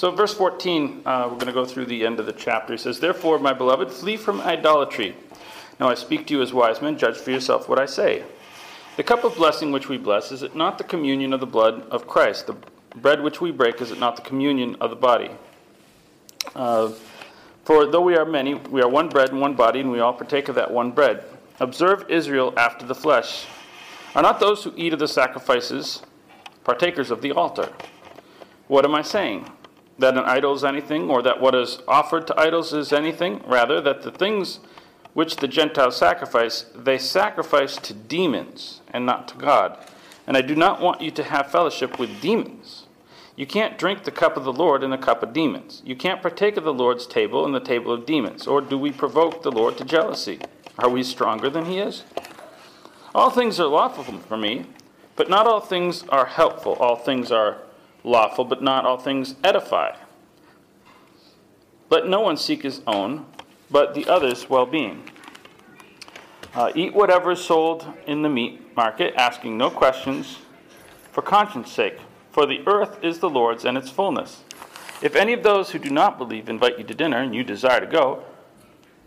So, verse 14, uh, we're going to go through the end of the chapter. He says, Therefore, my beloved, flee from idolatry. Now I speak to you as wise men, judge for yourself what I say. The cup of blessing which we bless, is it not the communion of the blood of Christ? The bread which we break, is it not the communion of the body? Uh, for though we are many, we are one bread and one body, and we all partake of that one bread. Observe Israel after the flesh. Are not those who eat of the sacrifices partakers of the altar? What am I saying? That an idol is anything, or that what is offered to idols is anything? Rather, that the things which the Gentiles sacrifice, they sacrifice to demons and not to God. And I do not want you to have fellowship with demons. You can't drink the cup of the Lord in the cup of demons. You can't partake of the Lord's table in the table of demons. Or do we provoke the Lord to jealousy? Are we stronger than he is? All things are lawful for me, but not all things are helpful. All things are lawful, but not all things edify. Let no one seek his own, but the other's well being. Uh, eat whatever is sold in the meat market, asking no questions for conscience sake, for the earth is the Lord's and its fullness. If any of those who do not believe invite you to dinner and you desire to go,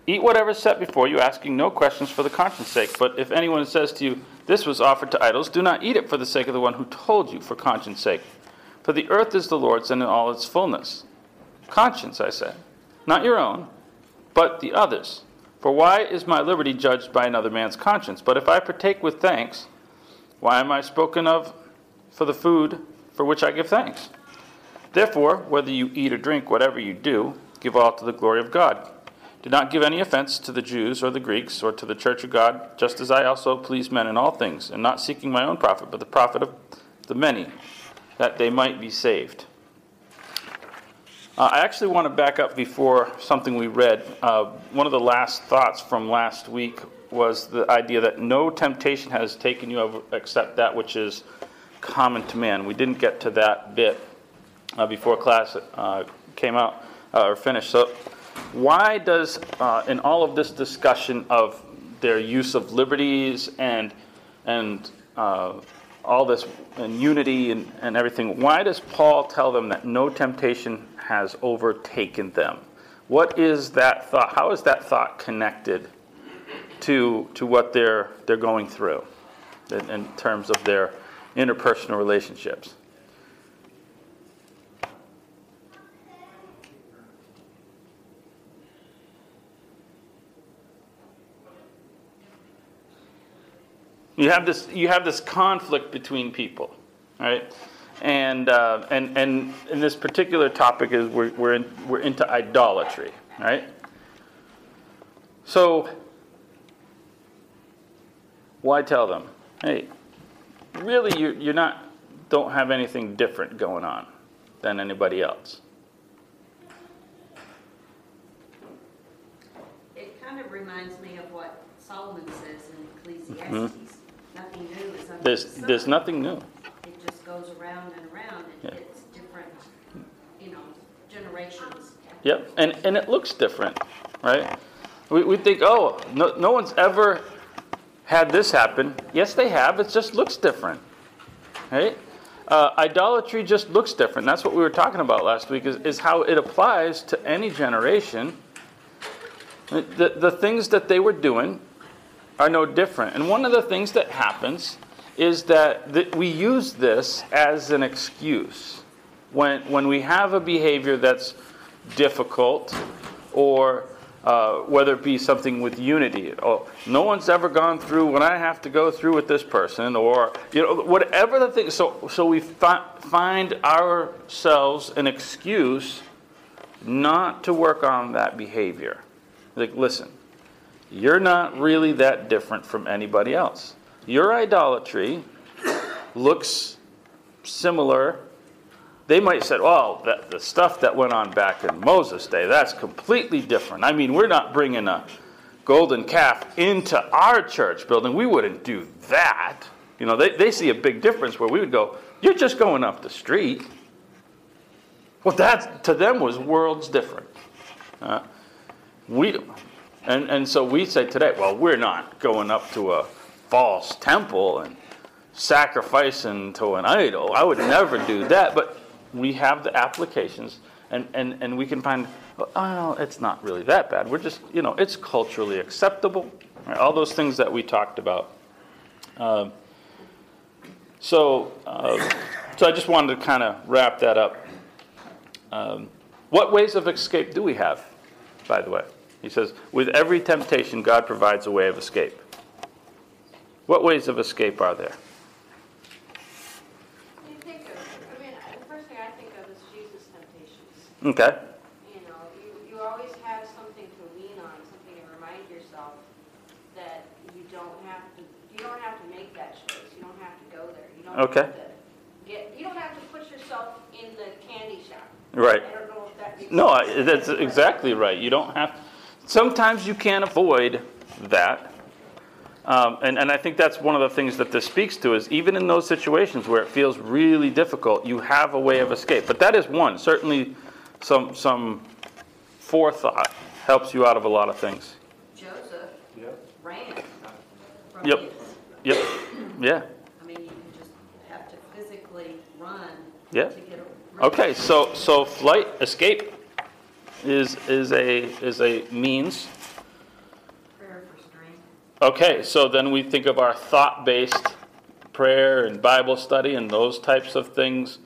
eat whatever is set before you, asking no questions for the conscience sake. But if anyone says to you, This was offered to idols, do not eat it for the sake of the one who told you for conscience sake. For the earth is the Lord's and in all its fullness. Conscience, I said, not your own but the others. For why is my liberty judged by another man's conscience? But if I partake with thanks, why am I spoken of for the food for which I give thanks? Therefore, whether you eat or drink, whatever you do, give all to the glory of God. Do not give any offense to the Jews or the Greeks or to the church of God, just as I also please men in all things, and not seeking my own profit, but the profit of the many, that they might be saved. Uh, I actually want to back up before something we read. Uh, one of the last thoughts from last week was the idea that no temptation has taken you except that which is common to man. We didn't get to that bit uh, before class uh, came out uh, or finished. So, why does, uh, in all of this discussion of their use of liberties and and all this and unity and, and everything, why does Paul tell them that no temptation has overtaken them. What is that thought? How is that thought connected to, to what they're, they're going through in, in terms of their interpersonal relationships? You have this, you have this conflict between people, right? and uh, and and in this particular topic is we're we're, in, we're into idolatry, right? So why tell them, hey, really you you're not don't have anything different going on than anybody else. It kind of reminds me of what Solomon says in Ecclesiastes. Mm-hmm. Nothing new is under there's, the. There's nothing new It just goes around and around and Yeah. hits different, you know, generations. Yep, and, and it looks different, right? We, we think, oh, no, no one's ever had this happen. Yes, they have, it just looks different, right? Uh, idolatry just looks different. That's what we were talking about last week, is, is how it applies to any generation. The, the things that they were doing are no different. And one of the things that happens is that, we use this as an excuse. When, when we have a behavior that's difficult, or uh, whether it be something with unity, oh, no one's ever gone through what I have to go through with this person, or you know, whatever the thing. So, so we fi- find ourselves an excuse not to work on that behavior. Like, listen, you're not really that different from anybody else. Your idolatry looks similar. They might say, well, that, the stuff that went on back in Moses' day, that's completely different. I mean, we're not bringing a golden calf into our church building. We wouldn't do that. You know, they, they see a big difference where we would go, you're just going up the street. Well, that to them was worlds different. Uh, we, and, and so we say today, well, we're not going up to a false temple and sacrificing to an idol. I would never do that. But we have the applications, and, and, and we can find, oh, it's not really that bad. We're just, you know, it's culturally acceptable. All those things that we talked about. Um, so, uh, so I just wanted to kind of wrap that up. Um, what ways of escape do we have, by the way? He says, with every temptation, God provides a way of escape. What ways of escape are there? You think of, I mean, the first thing I think of is Jesus' temptations. Okay. You know, you, you always have something to lean on, something to remind yourself that you don't have to, you don't have to make that choice. You don't have to go there. You don't Okay. have to get, you don't have to put yourself in the candy shop. Right. I don't know if that No. I- that's exactly right. You don't have, sometimes you can't avoid that. Um, and, and I think that's one of the things that this speaks to is even in those situations where it feels really difficult, you have a way of escape. But that is one. Certainly, some, some forethought helps you out of a lot of things. Joseph ran from Yep. his. Yep. Yeah. I mean, you just have to physically run Yeah. to get a. Okay, so, so flight, escape is, is a, is a means. Okay, so then we think of our thought based prayer and Bible study and those types of things,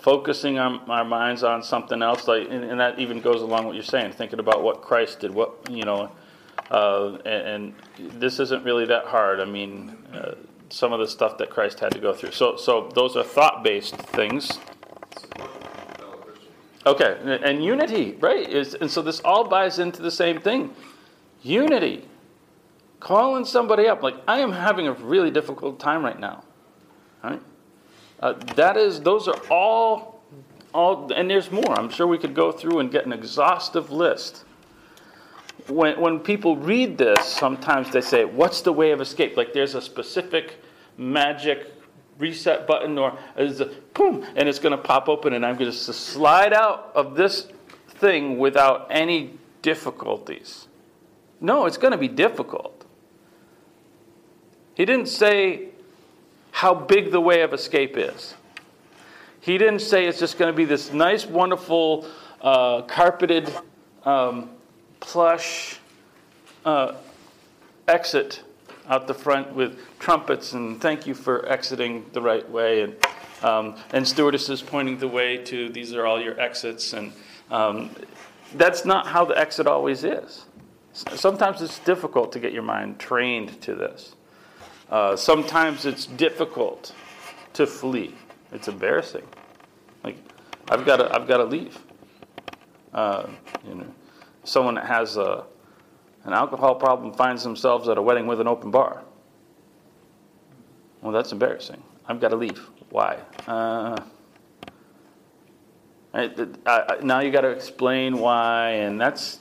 focusing our, our minds on something else. Like, and, and that even goes along what you're saying, thinking about what Christ did, what, you know, uh, and, and this isn't really that hard. I mean, uh, some of the stuff that Christ had to go through. So, so those are thought based things. Okay, and, and unity, right? Is, and so this all buys into the same thing unity calling somebody up like i am having a really difficult time right now right? Uh, that is those are all all and there's more. I'm sure we could go through and get an exhaustive list. When, when people read this sometimes they say what's the way of escape? Like there's a specific magic reset button or is a boom and it's going to pop open and i'm going to slide out of this thing without any difficulties. No it's going to be difficult he didn't say how big the way of escape is. He didn't say it's just going to be this nice, wonderful, uh, carpeted, um, plush uh, exit out the front with trumpets and thank you for exiting the right way and um, and stewardesses pointing the way to these are all your exits and um, that's not how the exit always is. Sometimes it's difficult to get your mind trained to this. Uh, sometimes it's difficult to flee. It's embarrassing. Like, I've got to, I've got to leave. Uh, you know, someone that has a, an alcohol problem finds themselves at a wedding with an open bar. Well, that's embarrassing. I've got to leave. Why? Uh, I, I, now you got to explain why, and that's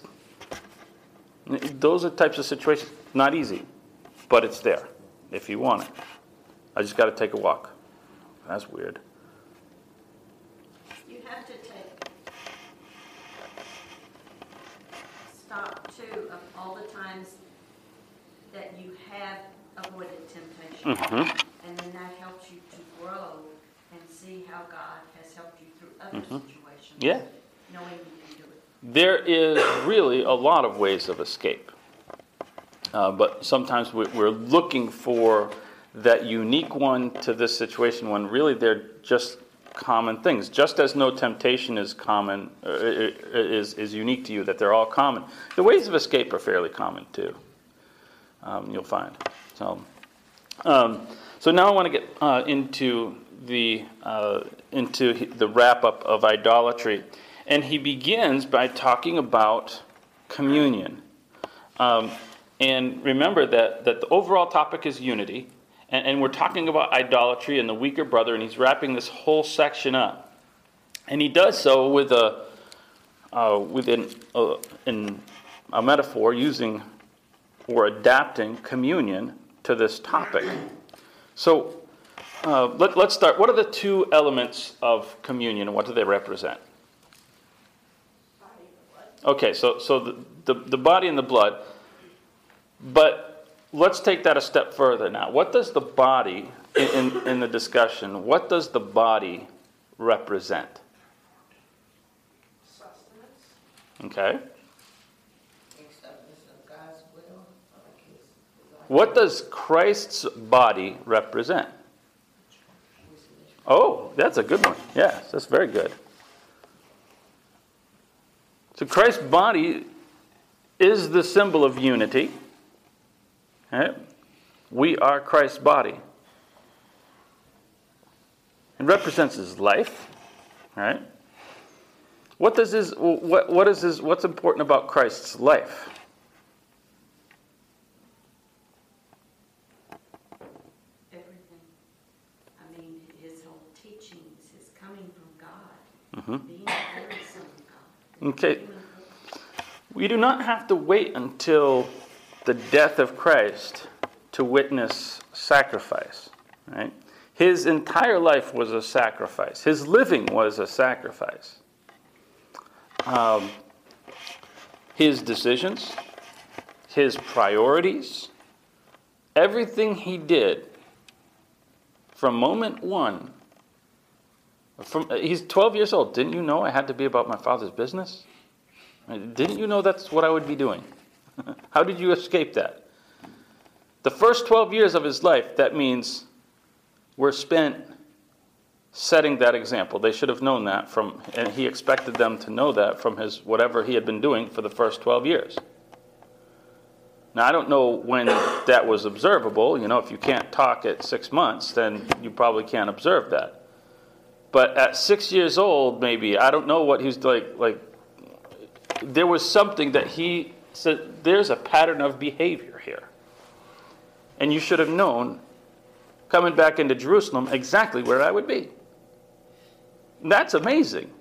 those are types of situations. Not easy, but it's there if you want it. I just got to take a walk. That's weird. You have to take stock too of all the times that you have avoided temptation. hmm And then that helps you to grow and see how God has helped you through other situations. Yeah. Knowing you can do it. There is really a lot of ways of escape. Uh, but sometimes we- we're looking for that unique one to this situation when really they're just common things. Just as no temptation is common, uh, is, is unique to you, that they're all common. The ways of escape are fairly common too, um, you'll find. So, um, so now I want to get uh, into the uh, into the wrap up of idolatry, and he begins by talking about communion. Um, and remember that that the overall topic is unity, and, and we're talking about idolatry and the weaker brother, and he's wrapping this whole section up, and he does so with a uh, with an, uh, in a metaphor using or adapting communion to this topic. So uh, let, us start. What are the two elements of communion and what do they represent? Okay, so, so the, the, the body and the blood. But let's take that a step further now. What does the body, in, in, in the discussion, what does the body represent? Okay. acceptance of God's will, like his, his What does Christ's body represent? Oh, that's a good one. Yes, that's very good. So Christ's body is the symbol of unity. Right? We are Christ's body. It represents his life, right? What does his what what is his what's important about Christ's life? Everything. I mean, his whole teachings, his coming from God, Mhm. being the very Son of God. Okay. We do not have to wait until the death of Christ to witness sacrifice, right? His entire life was a sacrifice. His living was a sacrifice. Um, his decisions, his priorities, everything he did from moment one. From he's 12 years old. Didn't you know I had to be about my father's business? Didn't you know that's what I would be doing? How did you escape that? The first 12 years of his life, that means, were spent setting that example. They should have known that from, and he expected them to know that from his whatever he had been doing for the first 12 years. Now, I don't know when that was observable. You know, if you can't talk at six months, then you probably can't observe that. But at six years old, maybe, I don't know what he's like, like, there was something that he said, there's a pattern of behavior here. And you should have known, coming back into Jerusalem, exactly where I would be. That's amazing.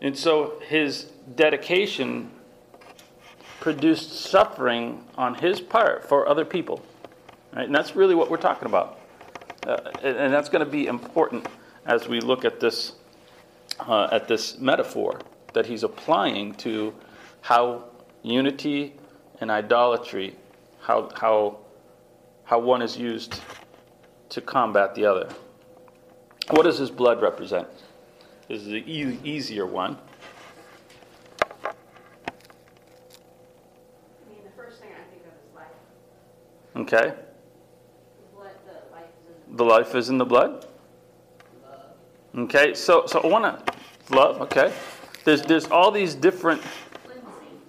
And so his dedication produced suffering on his part for other people. Right? And that's really what we're talking about. Uh, and, and that's going to be important as we look at this, uh, at this metaphor that he's applying to how unity and idolatry, how, how, how one is used to combat the other. What does his blood represent? This is the e- easier one. I mean, the first thing I think of is life. Okay? The life The life is in the blood? Okay, so, so I want to, love, okay. There's, there's all these different,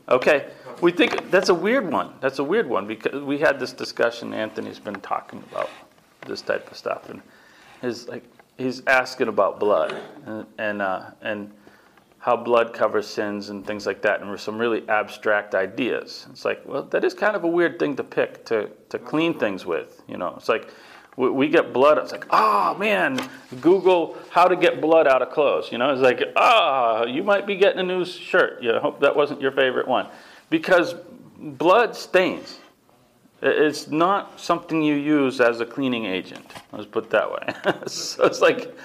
okay. We think, that's a weird one. That's a weird one because we had this discussion, Anthony's been talking about this type of stuff. And his, like, he's asking about blood and, and, uh, and how blood covers sins and things like that. And some really abstract ideas. It's like, well, that is kind of a weird thing to pick to, to clean things with. You know, it's like we, we get blood. It's like, oh man, Google how to get blood out of clothes. You know, it's like, ah, you might be getting a new shirt. You know, hope that wasn't your favorite one. Because blood stains. It's not something you use as a cleaning agent. Let's put it that way. so it's like,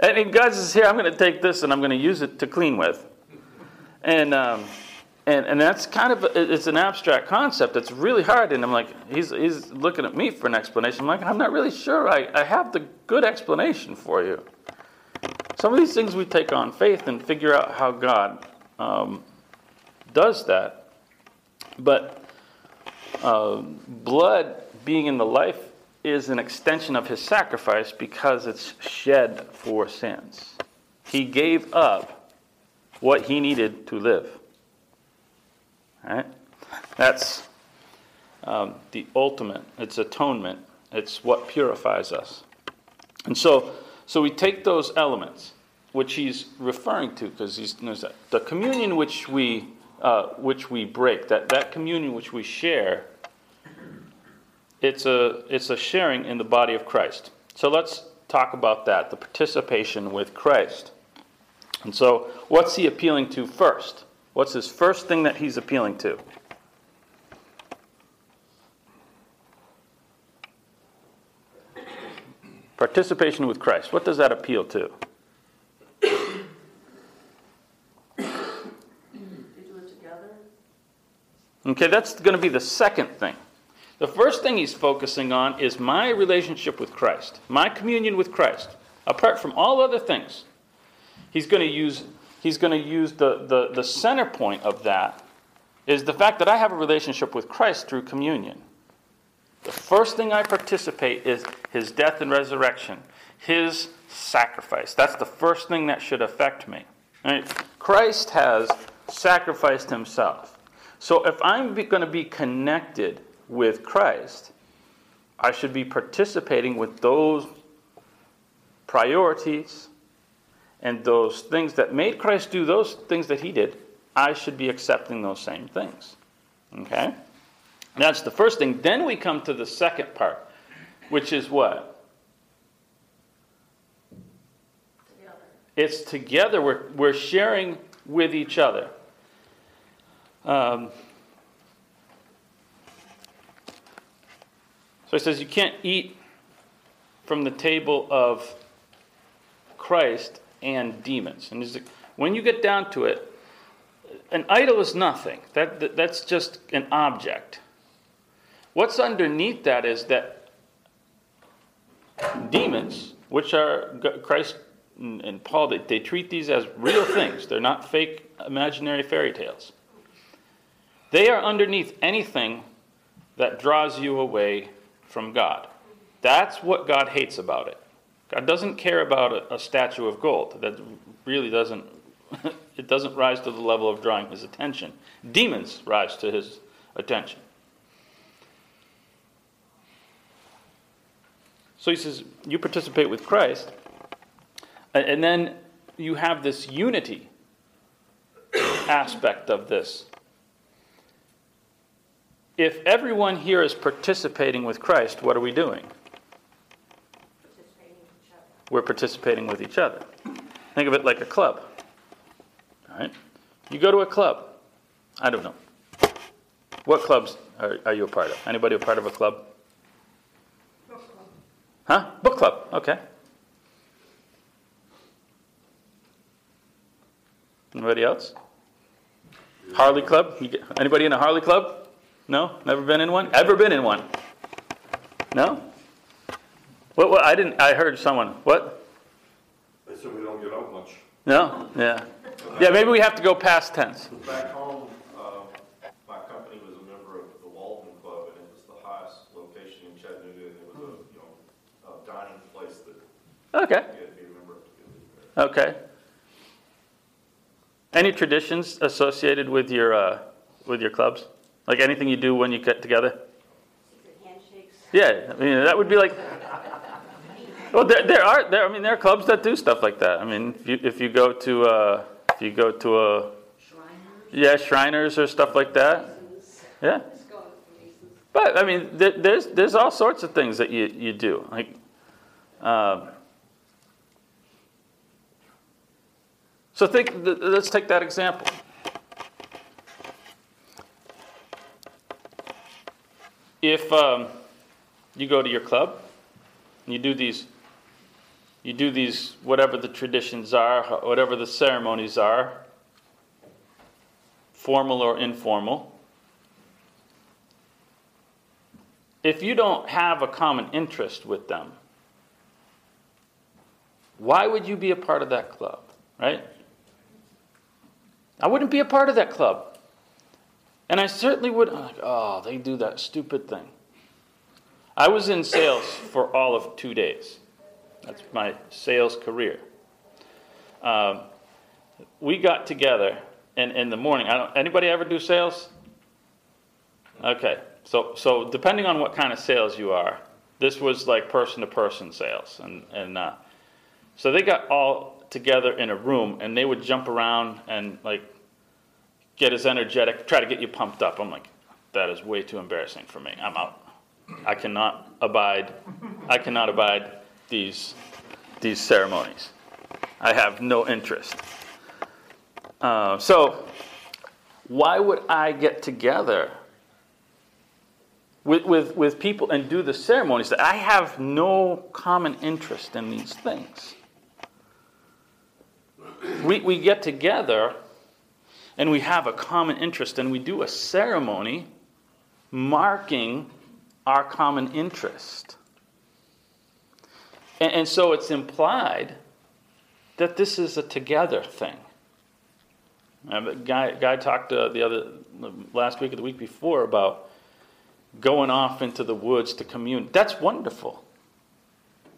and God says, here, I'm going to take this and I'm going to use it to clean with. And, um, and, and that's kind of, it's an abstract concept. It's really hard. And I'm like, he's, he's looking at me for an explanation. I'm like, I'm not really sure I, I have the good explanation for you. Some of these things we take on faith and figure out how God um, does that. But uh, blood being in the life is an extension of his sacrifice because it's shed for sins. He gave up what he needed to live. Right? That's um, the ultimate. It's atonement. It's what purifies us. And so, so we take those elements, which he's referring to, because he's the communion which we uh, which we break, that, that communion which we share. It's a it's a sharing in the body of Christ. So let's talk about that, the participation with Christ. And so, what's he appealing to first? What's his first thing that he's appealing to? Participation with Christ. What does that appeal to? They do it together? Okay, that's going to be the second thing. The first thing he's focusing on is my relationship with Christ, my communion with Christ, apart from all other things. he's going to use he's going to use the, the, the center point of that is the fact that I have a relationship with Christ through communion. The first thing I participate is his death and resurrection, his sacrifice. That's the first thing that should affect me. Right? Christ has sacrificed himself. So if I'm going to be connected with Christ, I should be participating with those priorities and those things that made Christ do those things that he did. I should be accepting those same things. Okay? That's the first thing. Then we come to the second part, which is what? Together. It's together. We're, we're sharing with each other. Um, so he says you can't eat from the table of Christ and demons. And when you get down to it, an idol is nothing. That, that, that's just an object. What's underneath that is that demons, which are Christ and Paul, they, they treat these as real things. They're not fake imaginary fairy tales. They are underneath anything that draws you away from God. That's what God hates about it. God doesn't care about a, a statue of gold. That really doesn't it doesn't rise to the level of drawing his attention. Demons rise to his attention. So he says, you participate with Christ, and then you have this unity aspect of this. If everyone here is participating with Christ, what are we doing? Participating with each other. We're participating with each other. Think of it like a club. All right? You go to a club. I don't know. What clubs are, are you a part of? Anybody a part of a club? Book club. Huh? Book club. Okay. Anybody else? Harley club? Anybody in a Harley club? No? Never been in one? Ever been in one? No? What, what I didn't I heard someone. What? They said we don't get out much. No? Yeah. Yeah, maybe we have to go past tense. Back home, uh, my company was a member of the Walden Club, and it was the highest location in Chattanooga, and it was a, you know, a dining place that Okay. you had to be a member of to get in there. Okay. Any traditions associated with your uh, with your clubs? Like anything you do when you get together? Secret handshakes. Yeah, I mean that would be like. Well, there, there are there. I mean, there are clubs that do stuff like that. I mean, if you if you go to uh, if you go to a yeah Shriners or stuff like that, yeah. But I mean, there, there's there's all sorts of things that you you do like. Um, so think. Let's take that example. If um, you go to your club, and you do these, you do these whatever the traditions are, whatever the ceremonies are, formal or informal. If you don't have a common interest with them, why would you be a part of that club, right? I wouldn't be a part of that club. And I certainly would, like, oh, they do that stupid thing. I was in sales for all of two days. That's my sales career. Um, we got together, and in the morning, I don't, anybody ever do sales? Okay, so, so depending on what kind of sales you are, this was like person to person sales. And, and uh, so they got all together in a room, and they would jump around and like get as energetic, try to get you pumped up. I'm like, that is way too embarrassing for me. I'm out. I cannot abide. I cannot abide these these ceremonies. I have no interest. Uh, so, why would I get together with, with, with people and do the ceremonies that I have no common interest in these things? We, we get together and we have a common interest and we do a ceremony marking our common interest. And, and so it's implied that this is a together thing. But guy, guy talked uh, the other last week or the week before about going off into the woods to commune. That's wonderful.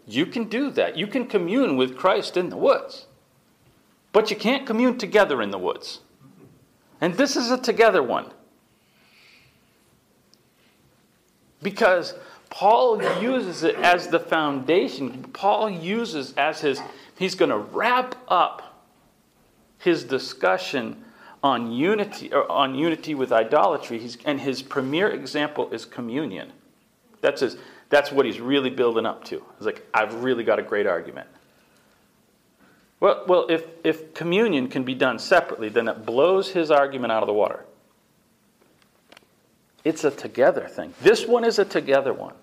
You can do that. You can commune with Christ in the woods. But you can't commune together in the woods. And this is a together one. Because Paul uses it as the foundation. Paul uses as his, he's going to wrap up his discussion on unity or on unity with idolatry. He's, and his premier example is communion. That's his, that's what he's really building up to. He's like, I've really got a great argument. Well, well if, if communion can be done separately, then it blows his argument out of the water. It's a together thing. This one is a together one.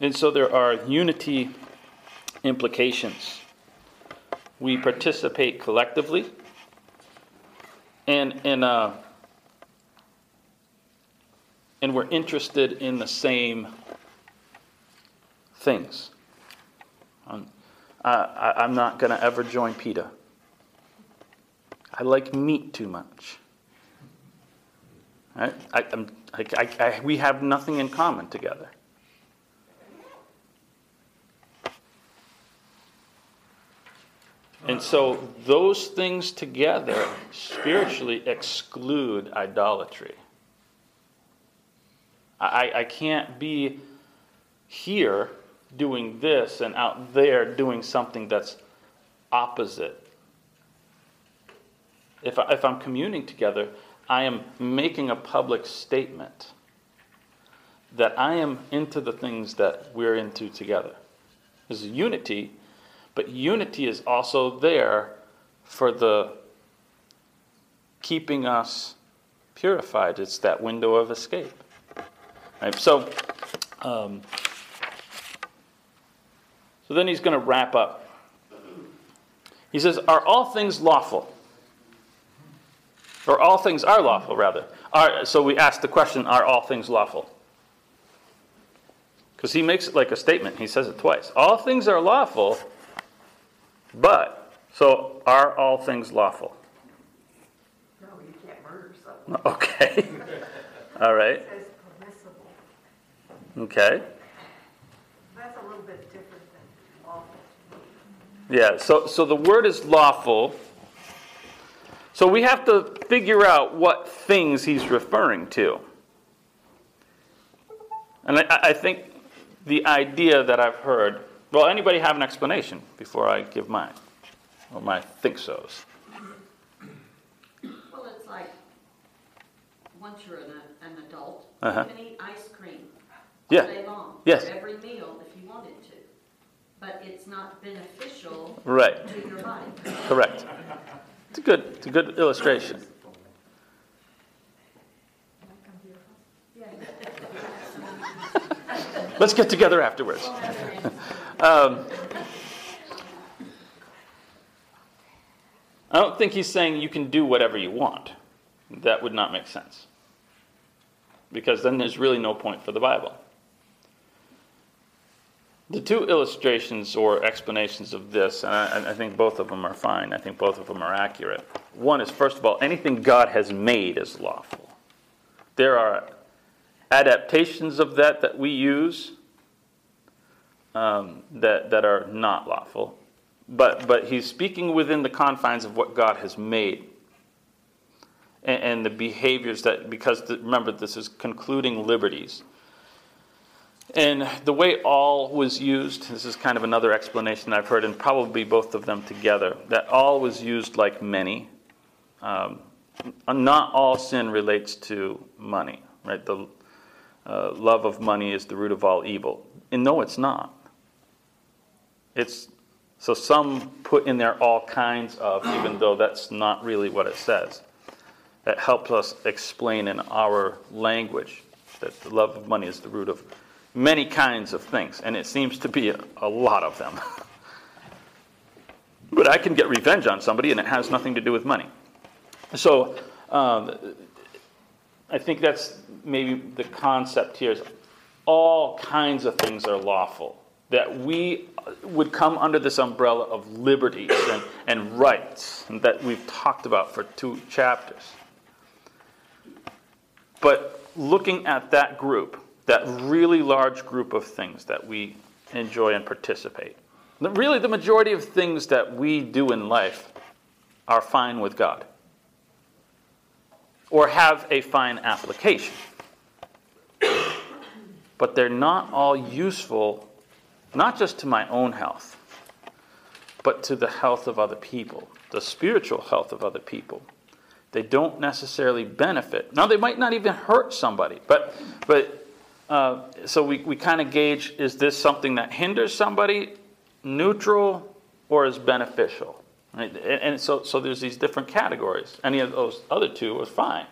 And so there are unity implications. We participate collectively, and and uh, and we're interested in the same things. I'm, I, I'm not going to ever join PETA. I like meat too much. I, I, I, I, we have nothing in common together. And so those things together spiritually exclude idolatry. I, I can't be here doing this and out there doing something that's opposite. If, I, if I'm communing together, I am making a public statement that I am into the things that we're into together. This is unity, but unity is also there for the keeping us purified. It's that window of escape. Right? So, um, so then he's going to wrap up. He says, Are all things lawful? Or all things are lawful, rather. Are, so we ask the question, Are all things lawful? Because he makes it like a statement. He says it twice. All things are lawful, but, so are all things lawful? No, you can't murder someone. Okay. all right. It says permissible. Okay. That's a little bit different than lawful. Yeah, so, so the word is lawful. So we have to figure out what things he's referring to. And I, I think the idea that I've heard well, anybody have an explanation before I give mine? Or my think so's? Well, it's like, once you're an, an adult, Uh-huh. you can eat ice cream Yeah. all day long. Yes. Every meal if you wanted to. But it's not beneficial Right, to your body. correct. It's a good, it's a good illustration. Let's get together afterwards. Um, I don't think he's saying you can do whatever you want. That would not make sense. Because then there's really no point for the Bible. The two illustrations or explanations of this, and I, I think both of them are fine, I think both of them are accurate. One is, first of all, anything God has made is lawful. There are adaptations of that that we use um, that, that are not lawful. But, but he's speaking within the confines of what God has made. And, and the behaviors that, because the, remember, this is concluding liberties. And the way all was used, this is kind of another explanation I've heard, and probably both of them together, that all was used like many. Um, not all sin relates to money, right? The uh, love of money is the root of all evil. And no, it's not. It's so some put in there all kinds of, even though that's not really what it says. That helps us explain in our language that the love of money is the root of many kinds of things, and it seems to be a, a lot of them. but I can get revenge on somebody, and it has nothing to do with money. So um, I think that's maybe the concept here is all kinds of things are lawful, that we would come under this umbrella of liberties and, and rights and that we've talked about for two chapters. But looking at that group, that really large group of things that we enjoy and participate, really the majority of things that we do in life are fine with God or have a fine application. But they're not all useful, not just to my own health, but to the health of other people, the spiritual health of other people. They don't necessarily benefit. Now, they might not even hurt somebody, but, but uh, so we, we kind of gauge is this something that hinders somebody, neutral, or is beneficial? Right? And, and so, so there's these different categories. Any of those other two are fine.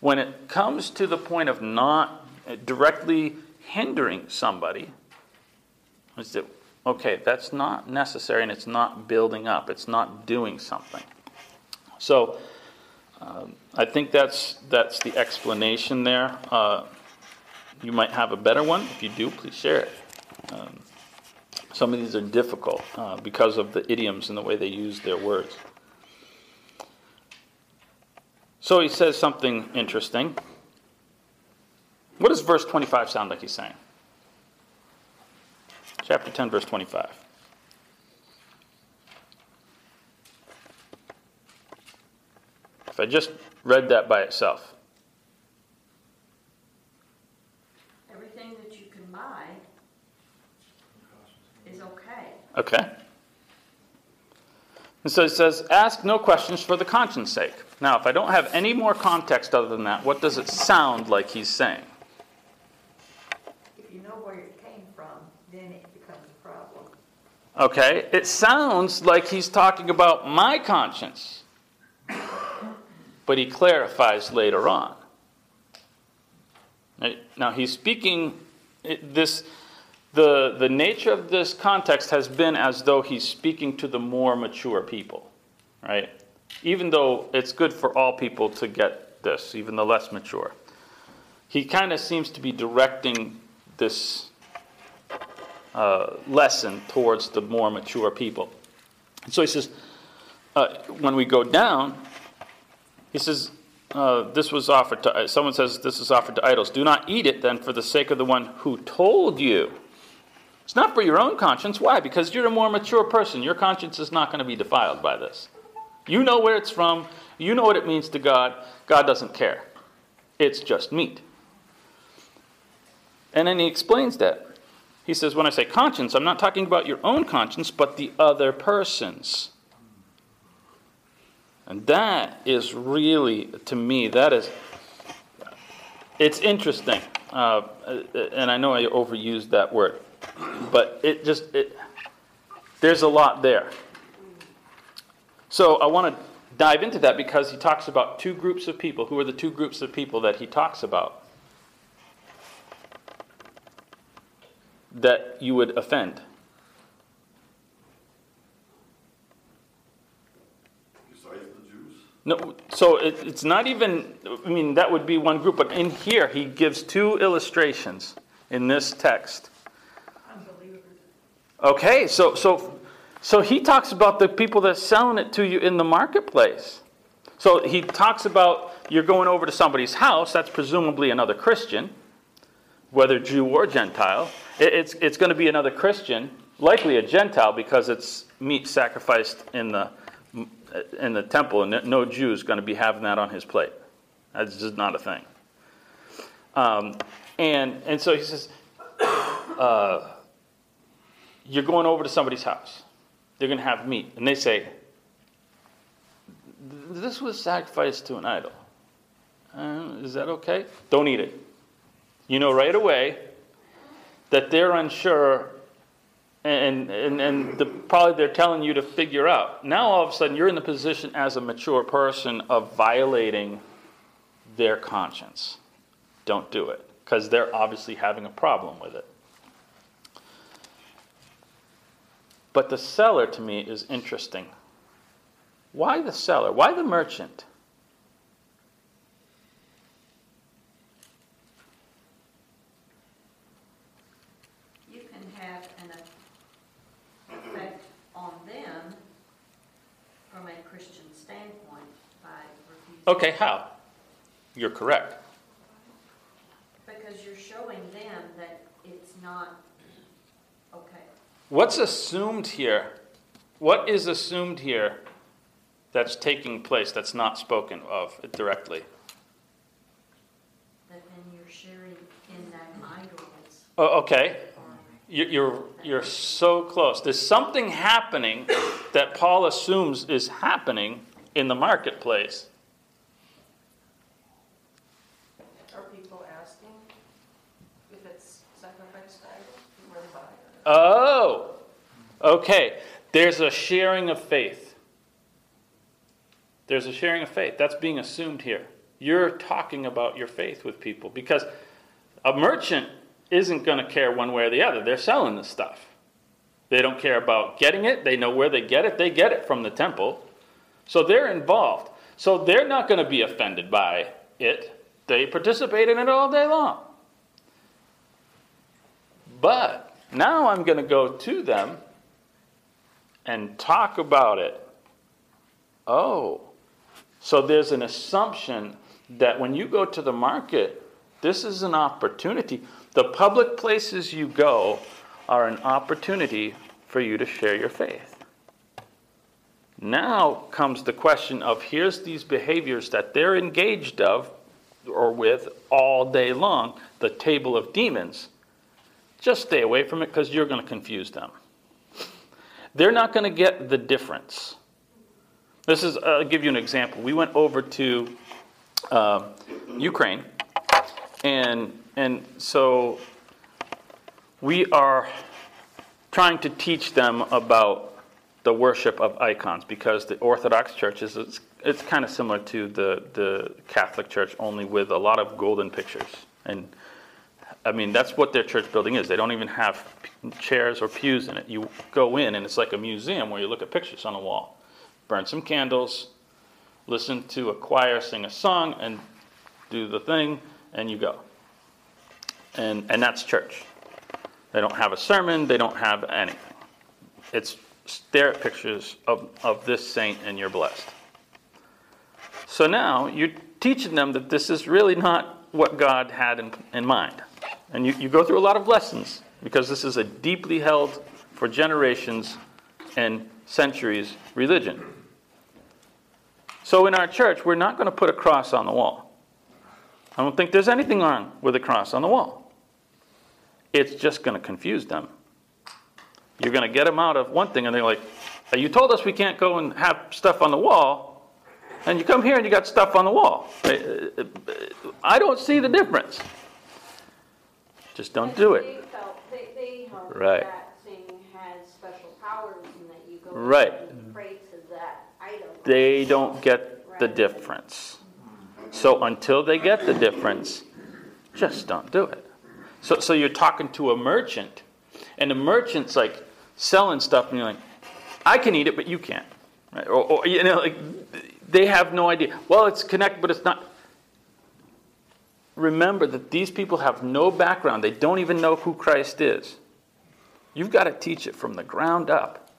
When it comes to the point of not directly hindering somebody, is that, okay, that's not necessary and it's not building up, it's not doing something. So um, I think that's, that's the explanation there. Uh, you might have a better one. If you do, please share it. Um, some of these are difficult uh, because of the idioms and the way they use their words. So he says something interesting. What does verse 25 sound like he's saying? Chapter 10, verse 25. If I just read that by itself. Everything that you can buy is okay. And so it says, ask no questions for the conscience sake. Now, if I don't have any more context other than that, what does it sound like he's saying? If you know where it came from, then it becomes a problem. Okay, it sounds like he's talking about my conscience. But he clarifies later on. Now he's speaking this the the nature of this context has been as though he's speaking to the more mature people, right? Even though it's good for all people to get this, even the less mature. He kind of seems to be directing this uh, lesson towards the more mature people. And so he says, uh, when we go down, he says, uh, this was offered to, someone says, this is offered to idols. Do not eat it then for the sake of the one who told you. It's not for your own conscience. Why? Because you're a more mature person. Your conscience is not going to be defiled by this. You know where it's from. You know what it means to God. God doesn't care. It's just meat. And then he explains that. He says, when I say conscience, I'm not talking about your own conscience, but the other person's. And that is really, to me, that is, it's interesting. Uh, and I know I overused that word, but it just, it, there's a lot there. So I want to dive into that because he talks about two groups of people. Who are the two groups of people that he talks about? That you would offend. Besides the Jews? No, so it, it's not even, I mean, that would be one group, but in here he gives two illustrations in this text. Okay, so, so, so he talks about the people that's selling it to you in the marketplace. So he talks about you're going over to somebody's house, that's presumably another Christian, whether Jew or Gentile. It, it's, it's going to be another Christian, likely a Gentile because it's meat sacrificed in the, in the temple, and no Jew is going to be having that on his plate. That's just not a thing. Um, and, and so he says, uh, You're going over to somebody's house. They're going to have meat. And they say, This was sacrificed to an idol. Uh, is that okay? Don't eat it. You know right away that they're unsure and, and, and the, probably they're telling you to figure out. Now all of a sudden you're in the position as a mature person of violating their conscience. Don't do it because they're obviously having a problem with it. But the seller to me is interesting. Why the seller? Why the merchant? You can have an effect on them from a Christian standpoint by refusing. Okay, how? You're correct. Because you're showing them that it's not. What's assumed here? What is assumed here that's taking place that's not spoken of directly? That then you're sharing in that idleness. Oh, okay. You- You're, you're so close. There's something happening that Paul assumes is happening in the marketplace. Are people asking if it's sacrificed to idols before they buy it? Oh, okay. There's a sharing of faith. There's a sharing of faith. That's being assumed here. You're talking about your faith with people because a merchant isn't going to care one way or the other. They're selling the stuff. They don't care about getting it. They know where they get it. They get it from the temple. So they're involved. So they're not going to be offended by it. They participate in it all day long. But now I'm going to go to them and talk about it. Oh, so there's an assumption that when you go to the market, this is an opportunity. The public places you go are an opportunity for you to share your faith. Now comes the question of here's these behaviors that they're engaged of or with all day long, the table of demons. Just stay away from it because you're going to confuse them. They're not going to get the difference. This is, I'll give you an example. We went over to uh, Ukraine, and, and so we are trying to teach them about the worship of icons because the Orthodox Church is it's, it's kind of similar to the, the Catholic Church, only with a lot of golden pictures. And I mean, that's what their church building is. They don't even have chairs or pews in it. You go in, and it's like a museum where you look at pictures on a wall. Burn some candles, listen to a choir sing a song, and do the thing, and you go. And, and that's church. They don't have a sermon, they don't have anything. It's stare at pictures of, of this saint, and you're blessed. So now you're teaching them that this is really not what God had in, in mind. And you, you go through a lot of lessons because this is a deeply held for generations and centuries religion. So in our church, we're not going to put a cross on the wall. I don't think there's anything wrong with a cross on the wall. It's just going to confuse them. You're going to get them out of one thing, and they're like, You told us we can't go and have stuff on the wall, and you come here and you got stuff on the wall. I don't see the difference. Just don't do it. They felt, they, they held Right. that thing had special powers and that you go Right. and pray to that item. They don't get the difference. So until they get the difference, just don't do it. So, so you're talking to a merchant, and the merchant's like selling stuff, and you're like, I can eat it, but you can't. Right? Or, or, you know, like they have no idea. Well, it's connected, but it's not. Remember that these people have no background. They don't even know who Christ is. You've got to teach it from the ground up.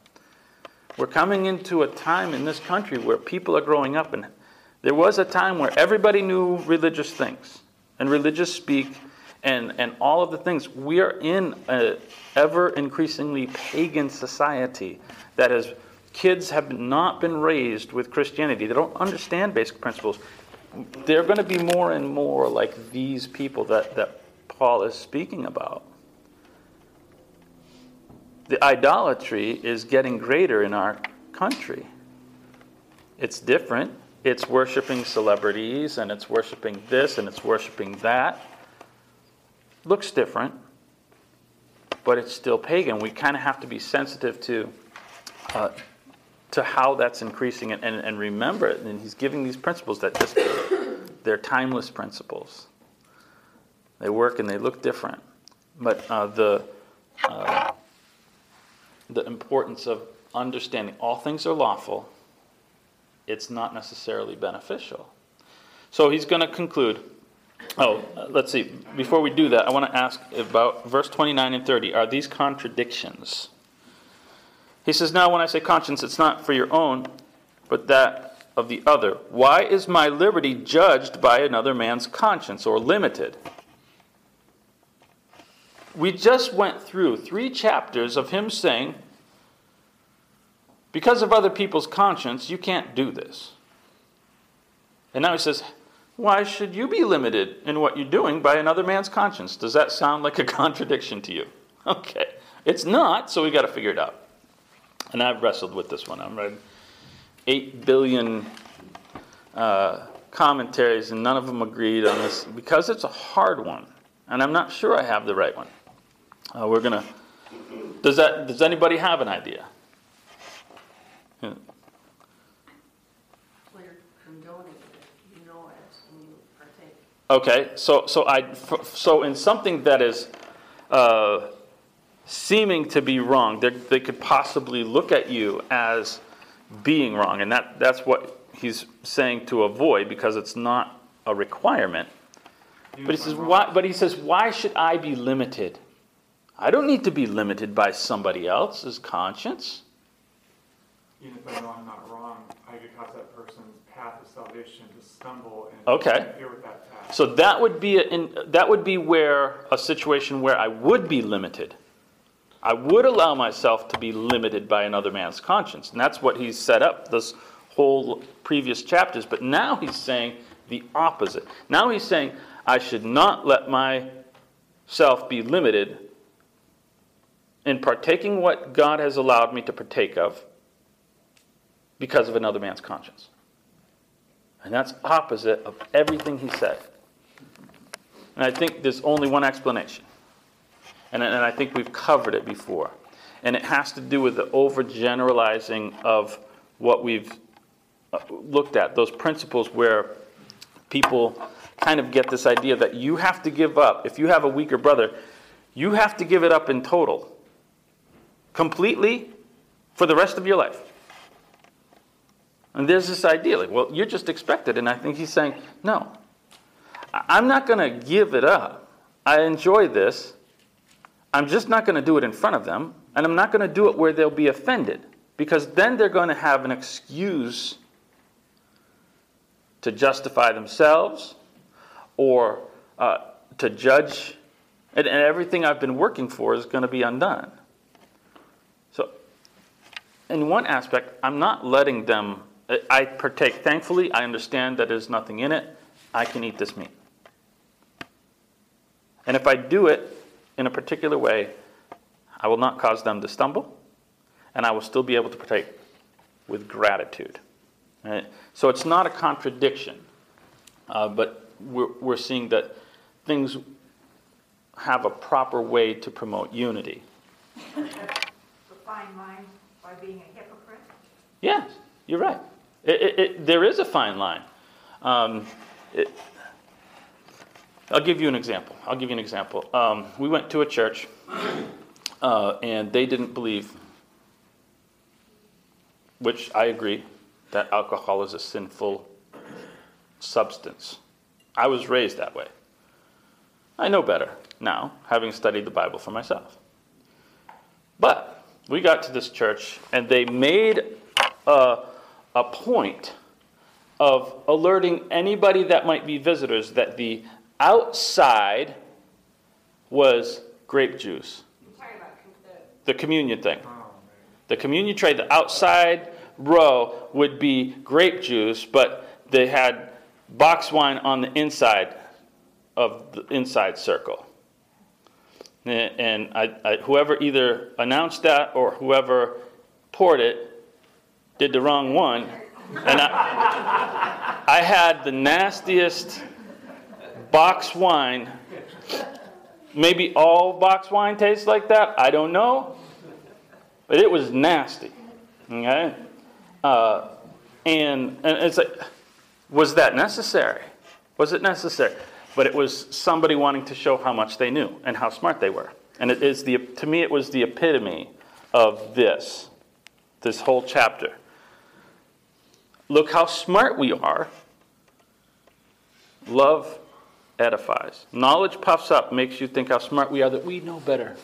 We're coming into a time in this country where people are growing up, and there was a time where everybody knew religious things and religious speak and, and all of the things. We are in an ever increasingly pagan society that has kids have not been raised with Christianity. They don't understand basic principles. They're going to be more and more like these people that, that Paul is speaking about the idolatry is getting greater in our country. It's different. It's worshiping celebrities and it's worshiping this and it's worshiping that. Looks different, but it's still pagan. We kind of have to be sensitive to uh, to how that's increasing and, and, and remember it. And he's giving these principles that just they're timeless principles. They work and they look different, but uh, the uh, the importance of understanding all things are lawful, it's not necessarily beneficial. So he's going to conclude Oh, let's see. Before we do that, I want to ask about verse 29 and 30. Are these contradictions? He says, Now, when I say conscience, it's not for your own, but that of the other. Why is my liberty judged by another man's conscience or limited? We just went through three chapters of him saying, Because of other people's conscience, you can't do this. And now he says, why should you be limited in what you're doing by another man's conscience? Does that sound like a contradiction to you? Okay. It's not, so we got to figure it out. And I've wrestled with this one. I've read 8 billion uh, commentaries, and none of them agreed on this because it's a hard one. And I'm not sure I have the right one. Uh, we're going to. Does, that, does anybody have an idea? Yeah. Well, you're condoning it, you know it, and you partake. Okay, so so I so in something that is uh, seeming to be wrong, they, they could possibly look at you as being wrong, and that that's what he's saying to avoid because it's not a requirement. But he says why? But he says why should I be limited? I don't need to be limited by somebody else's conscience. even if I know I'm not wrong, I could cause that person's path of salvation to stumble and Okay. interfere with that path. So that would be a, in, that would be where a situation where I would be limited. I would allow myself to be limited by another man's conscience, and that's what he's set up this whole previous chapters. But now he's saying the opposite. Now he's saying I should not let myself be limited in partaking what God has allowed me to partake of because of another man's conscience. And that's opposite of everything he said. And I think there's only one explanation. And, and I think we've covered it before. And it has to do with the overgeneralizing of what we've uh, looked at, those principles where people kind of get this idea that you have to give up. If you have a weaker brother, you have to give it up in total, completely, for the rest of your life. And there's this idea like, well, you're just expected. And I think he's saying, no, I'm not going to give it up. I enjoy this. I'm just not going to do it in front of them. And I'm not going to do it where they'll be offended. Because then they're going to have an excuse to justify themselves or uh, to judge. And, and everything I've been working for is going to be undone. So, in one aspect, I'm not letting them. I- I partake thankfully. I understand that there's nothing in it. I can eat this meat. And if I do it in a particular way, I will not cause them to stumble, and I will still be able to partake with gratitude. Right? So it's not a contradiction, uh, but we're, we're seeing that things have a proper way to promote unity. fine line by being a hypocrite? Yes, you're right. It, it, it, there is a fine line. Um, I'll give you an example. I'll give you an example. Um, we went to a church, uh, and they didn't believe, which I agree, that alcohol is a sinful substance. I was raised that way. I know better now, having studied the Bible for myself. But we got to this church, and they made a, a point of alerting anybody that might be visitors that the outside was grape juice, the communion thing. The communion tray, the outside row would be grape juice, but they had box wine on the inside of the inside circle. And I, I, whoever either announced that or whoever poured it did the wrong one. And I, I had the nastiest box wine. Maybe all box wine tastes like that. I don't know. But it was nasty. Okay? Uh, and, and it's like, was that necessary? Was it necessary? But it was somebody wanting to show how much they knew and how smart they were. And it is the, to me, it was the epitome of this, this whole chapter. Look how smart we are. Love edifies. Knowledge puffs up, makes you think how smart we are, that we know better.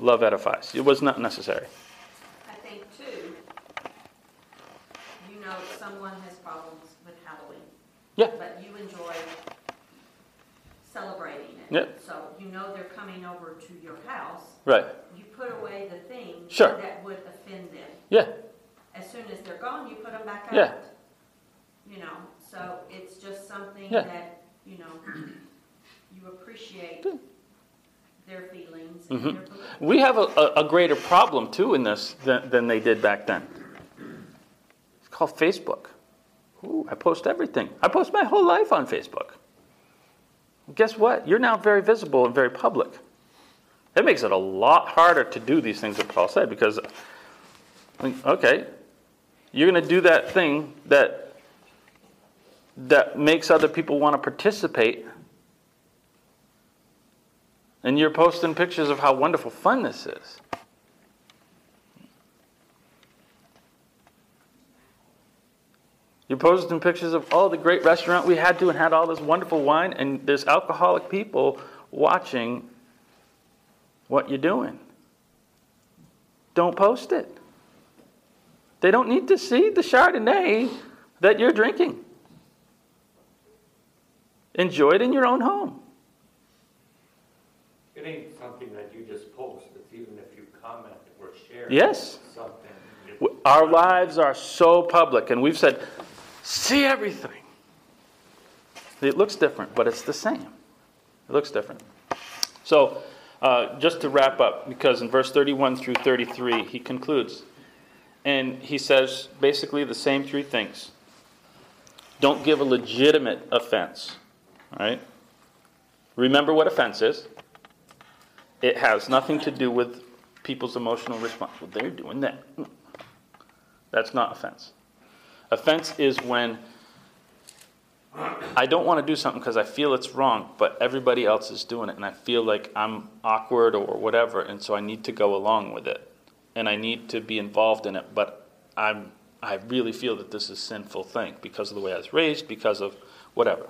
Love edifies. It was not necessary. I think too, you know, someone has problems with Halloween. Yeah. But you enjoy celebrating it. Yeah. So you know they're coming over to your house, Right. you put away the things Sure. that would offend them. Yeah. As soon as they're gone, you put them back out. Yeah. You know, so it's just something Yeah. that, you know, you appreciate their feelings and Mhm. their beliefs. We have a, a, a greater problem too in this than, than they did back then. It's called Facebook. Ooh, I post everything. I post my whole life on Facebook. Guess what? You're now very visible and very public. It makes it a lot harder to do these things that Paul said because, okay, you're going to do that thing that that makes other people want to participate and you're posting pictures of how wonderful fun this is. You're posting pictures of all the great restaurant we had to and had all this wonderful wine, and there's alcoholic people watching what you're doing. Don't post it. They don't need to see the Chardonnay that you're drinking. Enjoy it in your own home. It ain't something that you just post, it's even if you comment or share. Yes. Something. Our lives are so public, and we've said, see everything. It looks different, but it's the same. It looks different. So, uh, just to wrap up, because in verse 31 through 33, he concludes, and he says basically the same three things. Don't give a legitimate offense, all right? Remember what offense is. It has nothing to do with people's emotional response. Well, they're doing that. Hmm. That's not offense. Offense is when I don't want to do something because I feel it's wrong, but everybody else is doing it, and I feel like I'm awkward or whatever, and so I need to go along with it, and I need to be involved in it, but I'm I really feel that this is a sinful thing because of the way I was raised, because of whatever.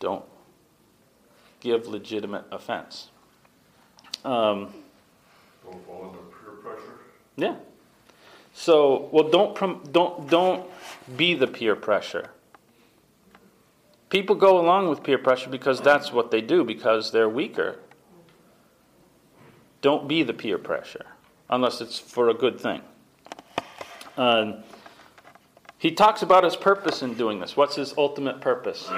Don't give legitimate offense. Um, Don't fall under peer pressure. yeah. So, well, don't prom- don't don't be the peer pressure. People go along with peer pressure because that's what they do because they're weaker. Don't be the peer pressure unless it's for a good thing. Um, he talks about his purpose in doing this. What's his ultimate purpose?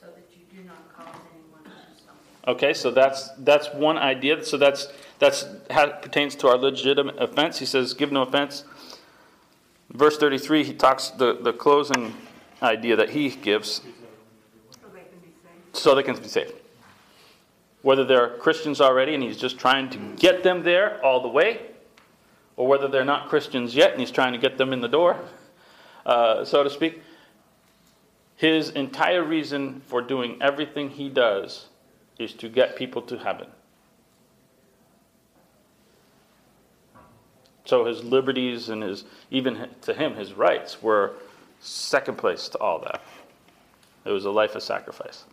So that you do not cause anyone to do something. Okay, so that's that's one idea. So that's that's how it pertains to our legitimate offense. He says, "Give no offense." Verse thirty-three, he talks the the closing idea that he gives, So they can be saved. Whether they're Christians already and he's just trying to get them there all the way, or whether they're not Christians yet and he's trying to get them in the door, uh, so to speak. His entire reason for doing everything he does is to get people to heaven. So his liberties and his, even to him, his rights were second place to all that. It was a life of sacrifice.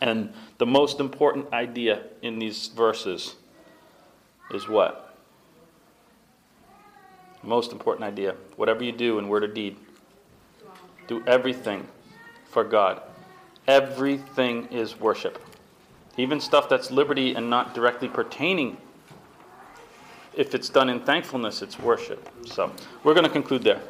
And the most important idea in these verses is what? Most important idea. Whatever you do in word or deed, do everything for God. Everything is worship. Even stuff that's liberty and not directly pertaining, if it's done in thankfulness, it's worship. So we're going to conclude there.